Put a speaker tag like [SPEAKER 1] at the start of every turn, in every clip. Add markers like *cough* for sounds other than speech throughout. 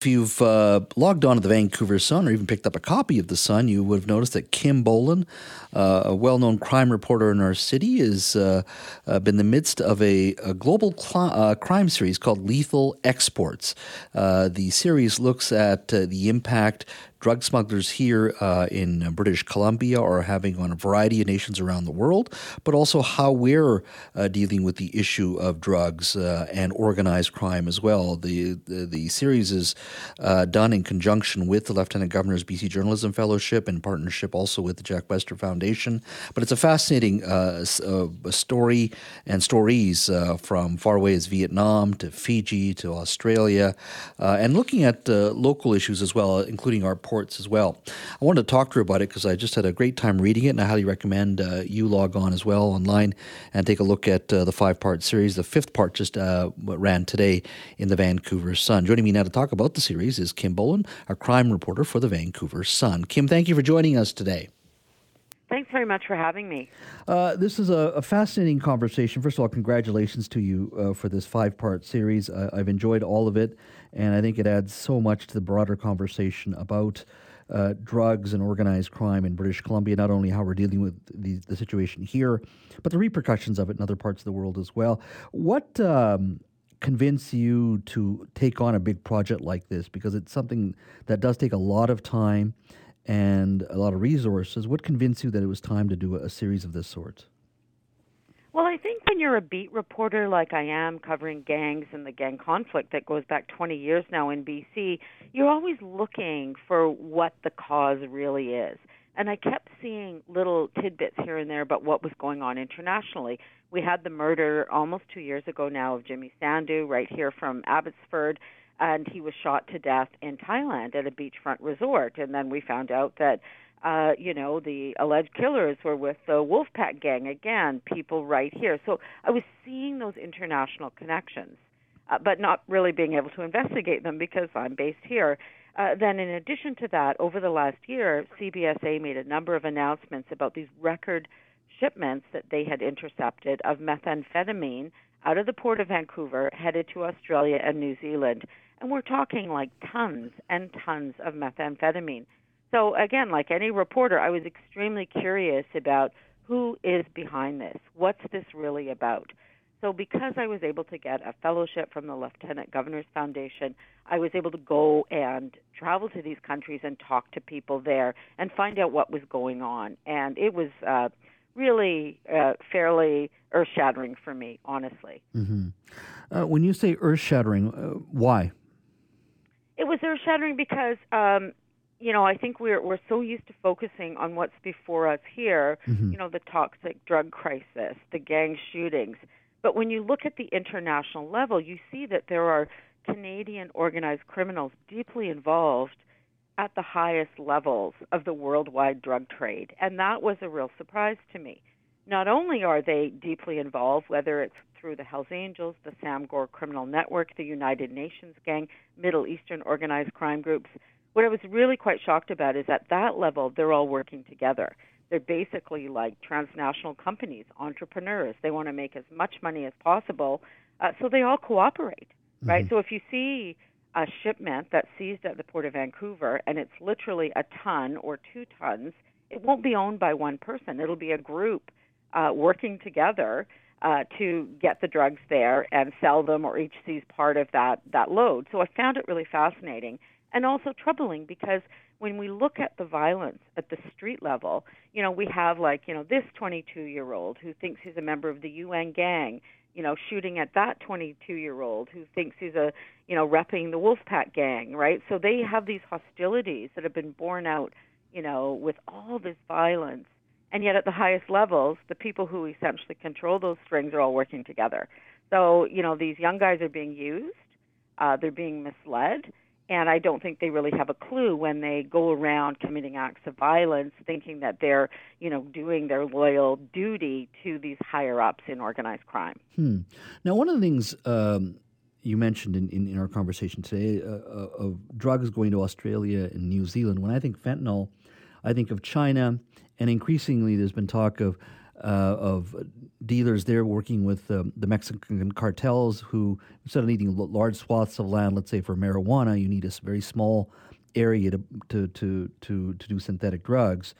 [SPEAKER 1] If you've uh, logged on to the Vancouver Sun or even picked up a copy of the Sun, you would have noticed that Kim Bolan, uh, a well-known crime reporter in our city, has uh, uh been in the midst of a, a global cl- uh, crime series called Lethal Exports. Uh, the series looks at the impact drug smugglers here uh, in British Columbia are having on a variety of nations around the world, but also how we're uh, dealing with the issue of drugs uh, and organized crime as well. The the, the series is uh, done in conjunction with the Lieutenant Governor's BC Journalism Fellowship in partnership also with the Jack Webster Foundation. But it's a fascinating uh, uh, story and stories from far away as Vietnam to Fiji to Australia, and looking at local issues as well, including our reports as well. I wanted to talk to her about it because I just had a great time reading it, and I highly recommend uh, you log on as well online and take a look at uh, the five part series. The fifth part just uh, ran today in the Vancouver Sun. Joining me now to talk about the series is Kim Bolan, a crime reporter for the Vancouver Sun. Kim, thank you for joining us today.
[SPEAKER 2] Thanks very much for having me.
[SPEAKER 1] Uh, this is a, a, fascinating conversation. First of all, congratulations to you uh, for this five part series. Uh, I've enjoyed all of it, and I think it adds so much to the broader conversation about uh, drugs and organized crime in British Columbia, not only how we're dealing with the, the, situation here, but the repercussions of it in other parts of the world as well. What um, convinced you to take on a big project like this? Because it's something that does take a lot of time and a lot of resources. What convinced you that it was time to do a, a series of this sort?
[SPEAKER 2] Well, I think when you're a beat reporter like I am, covering gangs and the gang conflict that goes back 20 years now in BC, you're always looking for what the cause really is. And I kept seeing little tidbits here and there about what was going on internationally. We had the murder almost two years ago now of Jimmy Sandhu right here from Abbotsford and he was shot to death in Thailand at a beachfront resort. And then we found out that, uh, you know, the alleged killers were with the Wolfpack gang again, people right here. So I was seeing those international connections, uh, but not really being able to investigate them because I'm based here. Uh, then, in addition to that, over the last year, CBSA made a number of announcements about these record shipments that they had intercepted of methamphetamine out of the port of Vancouver, headed to Australia and New Zealand. And we're talking like tons and tons of methamphetamine. So, again, like any reporter, I was extremely curious about who is behind this? What's this really about? So, because I was able to get a fellowship from the Lieutenant Governor's Foundation, I was able to go and travel to these countries and talk to people there and find out what was going on. And it was uh, really uh, fairly earth shattering for me, honestly.
[SPEAKER 1] Mm-hmm. Uh, when you say earth shattering, uh, why?
[SPEAKER 2] It was earth shattering because, um, you know, I think we're we're so used to focusing on what's before us here. Mm-hmm. You know, the toxic drug crisis, the gang shootings. But when you look at the international level, you see that there are Canadian organized criminals deeply involved at the highest levels of the worldwide drug trade. And that was a real surprise to me. Not only are they deeply involved, whether it's through the Hells Angels, the Sam Gor Criminal Network, the United Nations Gang, Middle Eastern organized crime groups, what I was really quite shocked about is at that level, they're all working together. They're basically like transnational companies, entrepreneurs. They want to make as much money as possible, uh, so they all cooperate, right? Mm-hmm. So if you see a shipment that's seized at the Port of Vancouver and it's literally a ton or two tons, it won't be owned by one person. It'll be a group uh, working together uh, to get the drugs there and sell them or each seize part of that, that load. So I found it really fascinating and also troubling because when we look at the violence at the street level, you know, we have like, you know, this 22 year old who thinks he's a member of the UN gang you know, shooting at that 22 year old who thinks he's a, you know, repping the Wolfpack gang, right? So they have these hostilities that have been borne out, you know, with all this violence. And yet at the highest levels, the people who essentially control those strings are all working together. So, you know, these young guys are being used, uh, they're being misled, and I don't think they really have a clue when they go around committing acts of violence, thinking that they're, you know, doing their loyal duty to these higher ups in organized crime.
[SPEAKER 1] Hmm. Now, one of the things um, you mentioned in, in, in, our conversation today uh, uh, of drugs going to Australia and New Zealand, when I think fentanyl, I think of China, and increasingly there's been talk of uh, of dealers there working with um, the Mexican cartels who, instead of needing large swaths of land, let's say for marijuana, you need a very small area to, to, to, to, to do synthetic drugs.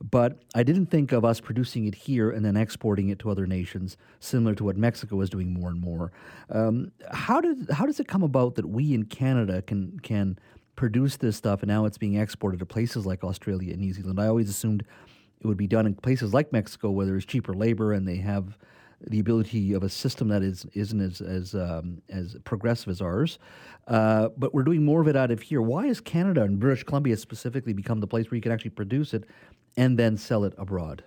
[SPEAKER 1] But I didn't think of us producing it here and then exporting it to other nations, similar to what Mexico is doing more and more. Um, how, did, how does it come about that we in Canada can, can produce this stuff and now it's being exported to places like Australia and New Zealand? I always assumed it would be done in places like Mexico where there's cheaper labor and they have the ability of a system that is isn't as as um, as progressive as ours, uh, but we're doing more of it out of here. Why has Canada and British Columbia specifically become the place where you can actually produce it and then sell it abroad?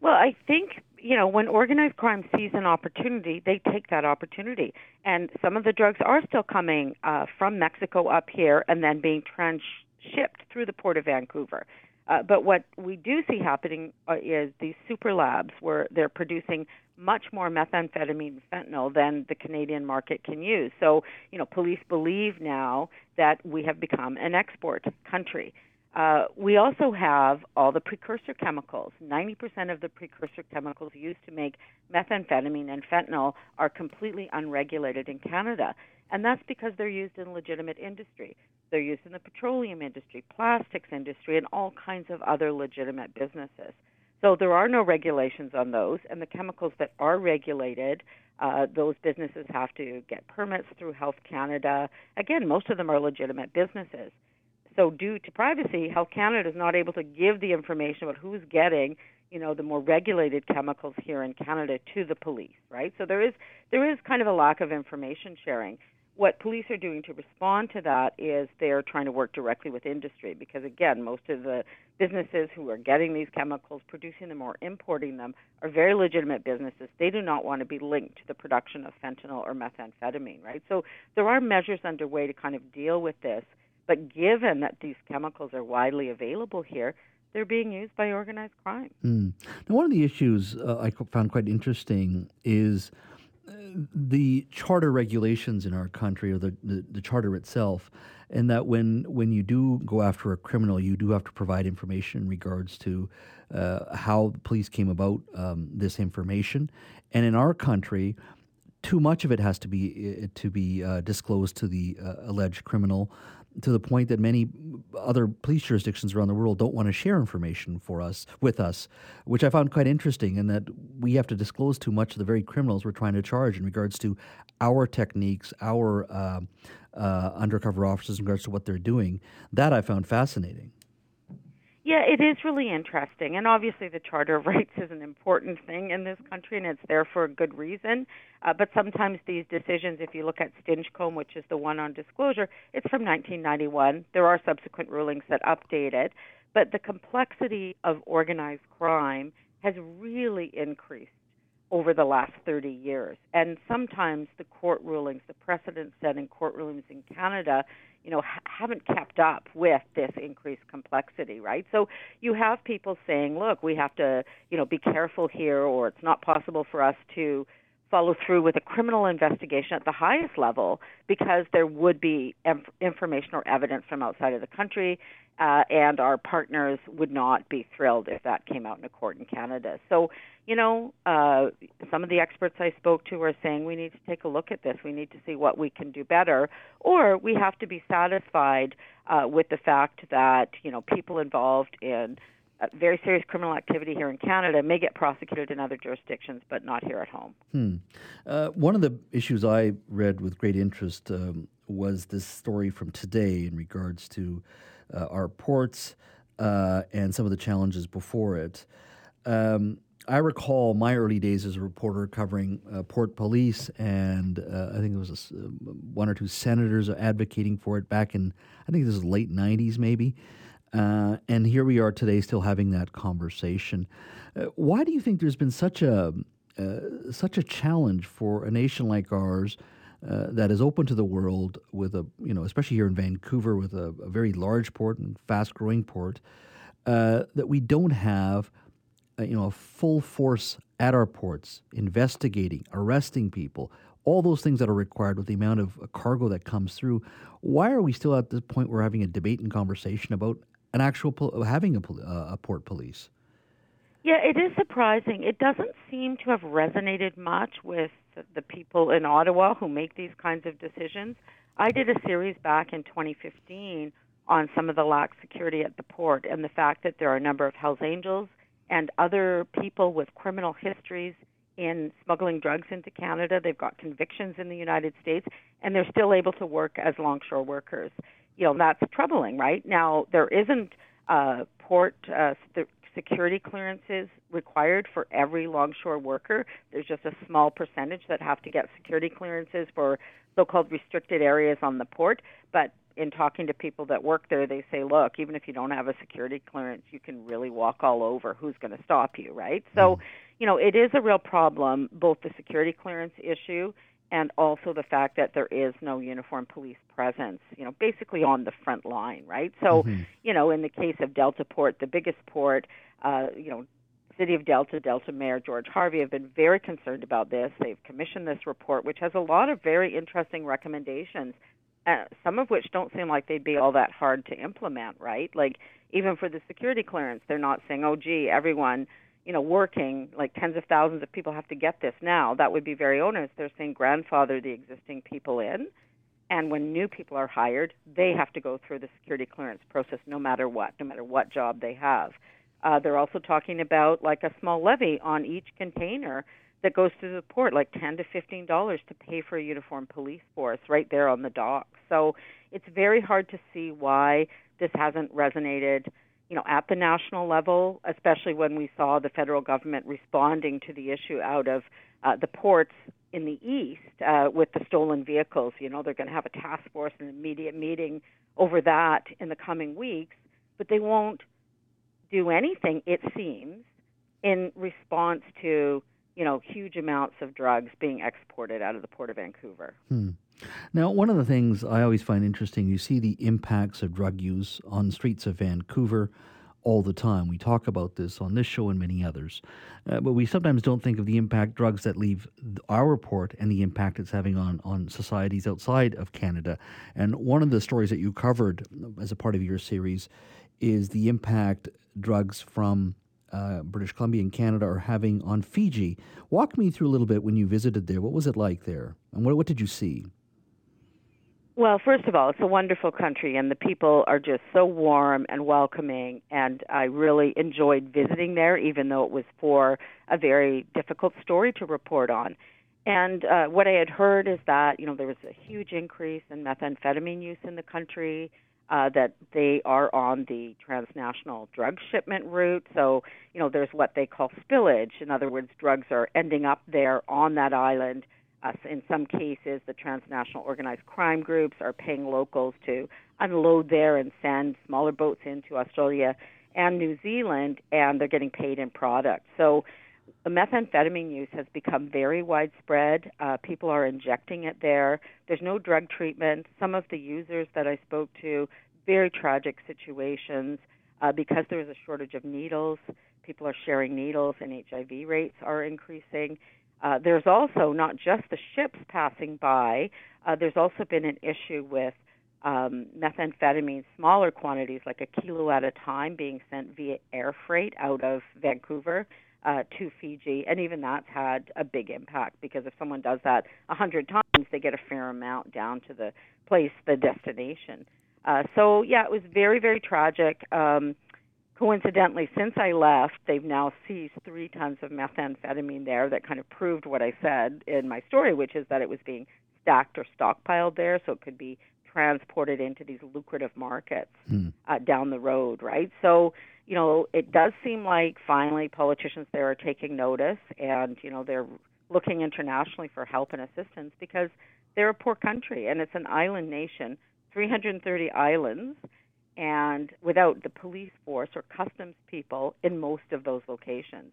[SPEAKER 2] Well, I think you know when organized crime sees an opportunity, they take that opportunity, and some of the drugs are still coming uh, from Mexico up here and then being transshipped through the port of Vancouver. Uh, but what we do see happening uh, is these super labs where they're producing much more methamphetamine and fentanyl than the Canadian market can use. So, you know, police believe now that we have become an export country. Uh, we also have all the precursor chemicals. 90% of the precursor chemicals used to make methamphetamine and fentanyl are completely unregulated in Canada. And that's because they're used in legitimate industry. They're used in the petroleum industry, plastics industry, and all kinds of other legitimate businesses. So there are no regulations on those, and the chemicals that are regulated, uh, those businesses have to get permits through Health Canada. Again, most of them are legitimate businesses. So due to privacy, Health Canada is not able to give the information about who's getting, you know, the more regulated chemicals here in Canada to the police, right? So there is there is kind of a lack of information sharing. What police are doing to respond to that is they're trying to work directly with industry because again most of the businesses who are getting these chemicals producing them or importing them are very legitimate businesses. They do not want to be linked to the production of fentanyl or methamphetamine right? So there are measures underway to kind of deal with this but given that these chemicals are widely available here they're being used by organized crime.
[SPEAKER 1] Mm. Now, one of the issues uh, I found quite interesting is the charter regulations in our country, or the, the, the, charter itself, and that when when you do go after a criminal, you do have to provide information in regards to uh, how police came about um, this information. And in our country, too much of it has to be uh, to be uh, disclosed to the uh, alleged criminal to the point that many other police jurisdictions around the world don't want to share information for us with us, which I found quite interesting. In that we have to disclose too much of the very criminals we're trying to charge in regards to our techniques, our uh, uh, undercover officers in regards to what they're doing. That I found fascinating.
[SPEAKER 2] Yeah, it is really interesting. And obviously, the Charter of *laughs* Rights is an important thing in this country, and it's there for a good reason. Uh, but sometimes these decisions, if you look at Stinchcombe, which is the one on disclosure, it's from 1991. There are subsequent rulings that update it. But the complexity of organized crime has really increased over the last 30 years. And sometimes the court rulings, the precedent setting court rulings in Canada, you know, ha- haven't kept up with this increased complexity, right? So you have people saying, look, we have to, you know, be careful here, or it's not possible for us to follow through with a criminal investigation at the highest level because there would be inf- information or evidence from outside of the country, uh, and our partners would not be thrilled if that came out in a court in Canada. So, you know, uh, some of the experts I spoke to are saying we need to take a look at this. We need to see what we can do better, or we have to be satisfied uh, with the fact that you know people involved in uh, very serious criminal activity here in Canada may get prosecuted in other jurisdictions, but not here at home.
[SPEAKER 1] Hmm. Uh, one of the issues I read with great interest um, was this story from today in regards to our ports uh, and some of the challenges before it. Um, I recall my early days as a reporter covering uh, port police, and uh, I think it was a, one or two senators advocating for it back in, I think this is late 90s maybe. Uh, and here we are today, still having that conversation. Uh, why do you think there's been such a uh, such a challenge for a nation like ours uh, that is open to the world, with a you know, especially here in Vancouver, with a, a very large port and fast growing port, uh, that we don't have uh, you know a full force at our ports investigating, arresting people, all those things that are required with the amount of cargo that comes through. Why are we still at this point where we're having a debate and conversation about an actual having a, uh, a port police.
[SPEAKER 2] Yeah, it is surprising. It doesn't seem to have resonated much with the people in Ottawa who make these kinds of decisions. I did a series back in 2015 on some of the lax security at the port and the fact that there are a number of Hells Angels and other people with criminal histories in smuggling drugs into Canada. They've got convictions in the United States and they're still able to work as longshore workers. You know, that's troubling, right? Now, there isn't uh, port uh, security clearances required for every longshore worker. There's just a small percentage that have to get security clearances for so-called restricted areas on the port. But in talking to people that work there, they say, look, even if you don't have a security clearance, you can really walk all over. Who's going to stop you, right? So, mm. you know, it is a real problem, both the security clearance issue and also the fact that there is no uniform police presence, you know, basically on the front line, right? So, mm-hmm. you know, in the case of Deltaport, the biggest port, uh, you know, City of Delta, Delta Mayor George Harvey have been very concerned about this. They've commissioned this report, which has a lot of very interesting recommendations, uh, some of which don't seem like they'd be all that hard to implement, right? Like, even for the security clearance, they're not saying, oh, gee, everyone you know, working, like tens of thousands of people have to get this now, that would be very onerous. They're saying grandfather the existing people in, and when new people are hired, they have to go through the security clearance process no matter what, no matter what job they have. Uh, they're also talking about like a small levy on each container that goes through the port, like ten to fifteen dollars to pay for a uniformed police force right there on the dock. So it's very hard to see why this hasn't resonated you know, at the national level, especially when we saw the federal government responding to the issue out of uh, the ports in the east uh, with the stolen vehicles. You know, they're going to have a task force and immediate meeting over that in the coming weeks, but they won't do anything, it seems, in response to you know huge amounts of drugs being exported out of the port of Vancouver.
[SPEAKER 1] Hmm. Now, one of the things I always find interesting, you see the impacts of drug use on streets of Vancouver all the time. We talk about this on this show and many others. Uh, but we sometimes don't think of the impact drugs that leave our port and the impact it's having on, on societies outside of Canada. And one of the stories that you covered as a part of your series is the impact drugs from uh, British Columbia and Canada are having on Fiji. Walk me through a little bit when you visited there. What was it like there? And what, what did you see?
[SPEAKER 2] Well, first of all, it's a wonderful country, and the people are just so warm and welcoming. And I really enjoyed visiting there, even though it was for a very difficult story to report on. And uh, what I had heard is that you know there was a huge increase in methamphetamine use in the country. Uh, that they are on the transnational drug shipment route. So, you know, there's what they call spillage. In other words, drugs are ending up there on that island uh, in some cases, the transnational organized crime groups are paying locals to unload there and send smaller boats into Australia and New Zealand, and they're getting paid in product. So the methamphetamine use has become very widespread. Uh, people are injecting it there. There's no drug treatment. Some of the users that I spoke to, very tragic situations uh, because there is a shortage of needles. People are sharing needles, and HIV rates are increasing. Uh, there's also not just the ships passing by, uh, there's also been an issue with um, methamphetamine, smaller quantities, like a kilo at a time, being sent via air freight out of Vancouver uh, to Fiji. And even that's had a big impact because if someone does that a 100 times, they get a fair amount down to the place, the destination. Uh, so, yeah, it was very, very tragic. Um, coincidentally, since I left, they've now seized three tons of methamphetamine there that kind of proved what I said in my story, which is that it was being stacked or stockpiled there so it could be transported into these lucrative markets hmm. uh, down the road, right? So, you know, it does seem like finally politicians there are taking notice and, you know, they're looking internationally for help and assistance because they're a poor country and it's an island nation, 330 islands and without the police force or customs people in most of those locations.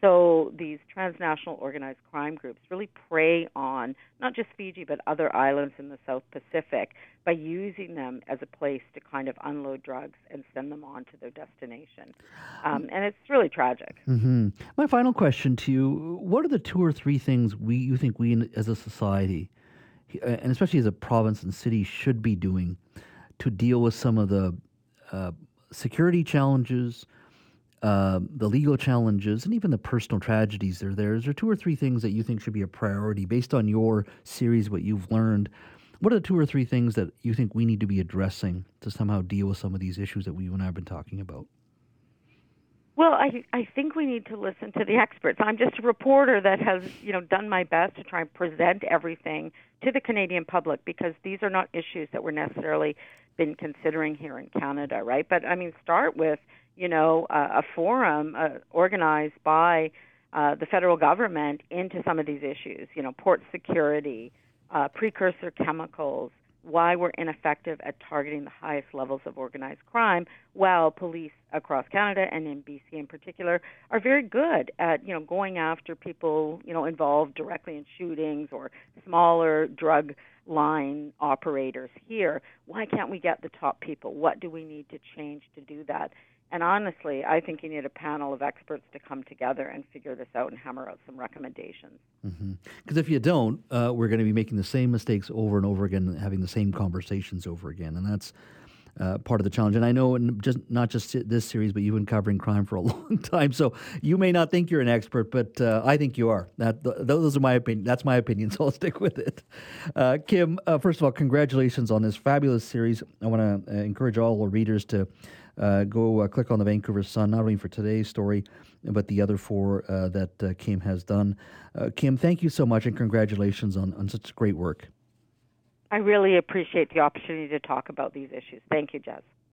[SPEAKER 2] So these transnational organized crime groups really prey on not just Fiji but other islands in the South Pacific by using them as a place to kind of unload drugs and send them on to their destination. Um, and it's really tragic.
[SPEAKER 1] Mm-hmm. My final question to you: What are the two or three things we you think we as a society, and especially as a province and city, should be doing? to deal with some of the uh, security challenges, uh, the legal challenges and even the personal tragedies that are there, is there two or three things that you think should be a priority based on your series, what you've learned? What are the two or three things that you think we need to be addressing to somehow deal with some of these issues that we and I have been talking about?
[SPEAKER 2] Well, I I think we need to listen to the experts. I'm just a reporter that has, you know, done my best to try and present everything to the Canadian public because these are not issues that we're necessarily been considering here in Canada, right? But I mean, start with you know, a, a forum uh, organized by uh, the federal government into some of these issues, you know, port security, uh, precursor chemicals, why we're ineffective at targeting the highest levels of organized crime, while police across Canada and in BC in particular are very good at, you know, going after people, you know, involved directly in shootings or smaller drug line operators here. Why can't we get the top people? What do we need to change to do that? And honestly, I think you need a panel of experts to come together and figure this out and hammer out some recommendations.
[SPEAKER 1] Because mm-hmm. if you don't, uh, we're going to be making the same mistakes over and over again, and having the same conversations over again, and that's uh, part of the challenge. And I know, just not just this series, but you've been covering crime for a *laughs* long time, so you may not think you're an expert, but uh, I think you are. That those are my opinion. That's my opinion, *laughs* so I'll stick with it. Uh, Kim, uh, first of all, congratulations on this fabulous series. I want to uh, encourage all our readers to uh, go uh, click on the Vancouver Sun, not only for today's story, but the other four uh, that uh, Kim has done. Kim, thank you so much and congratulations on, on such great work.
[SPEAKER 2] I really appreciate the opportunity to talk about these issues. Thank you, Jess.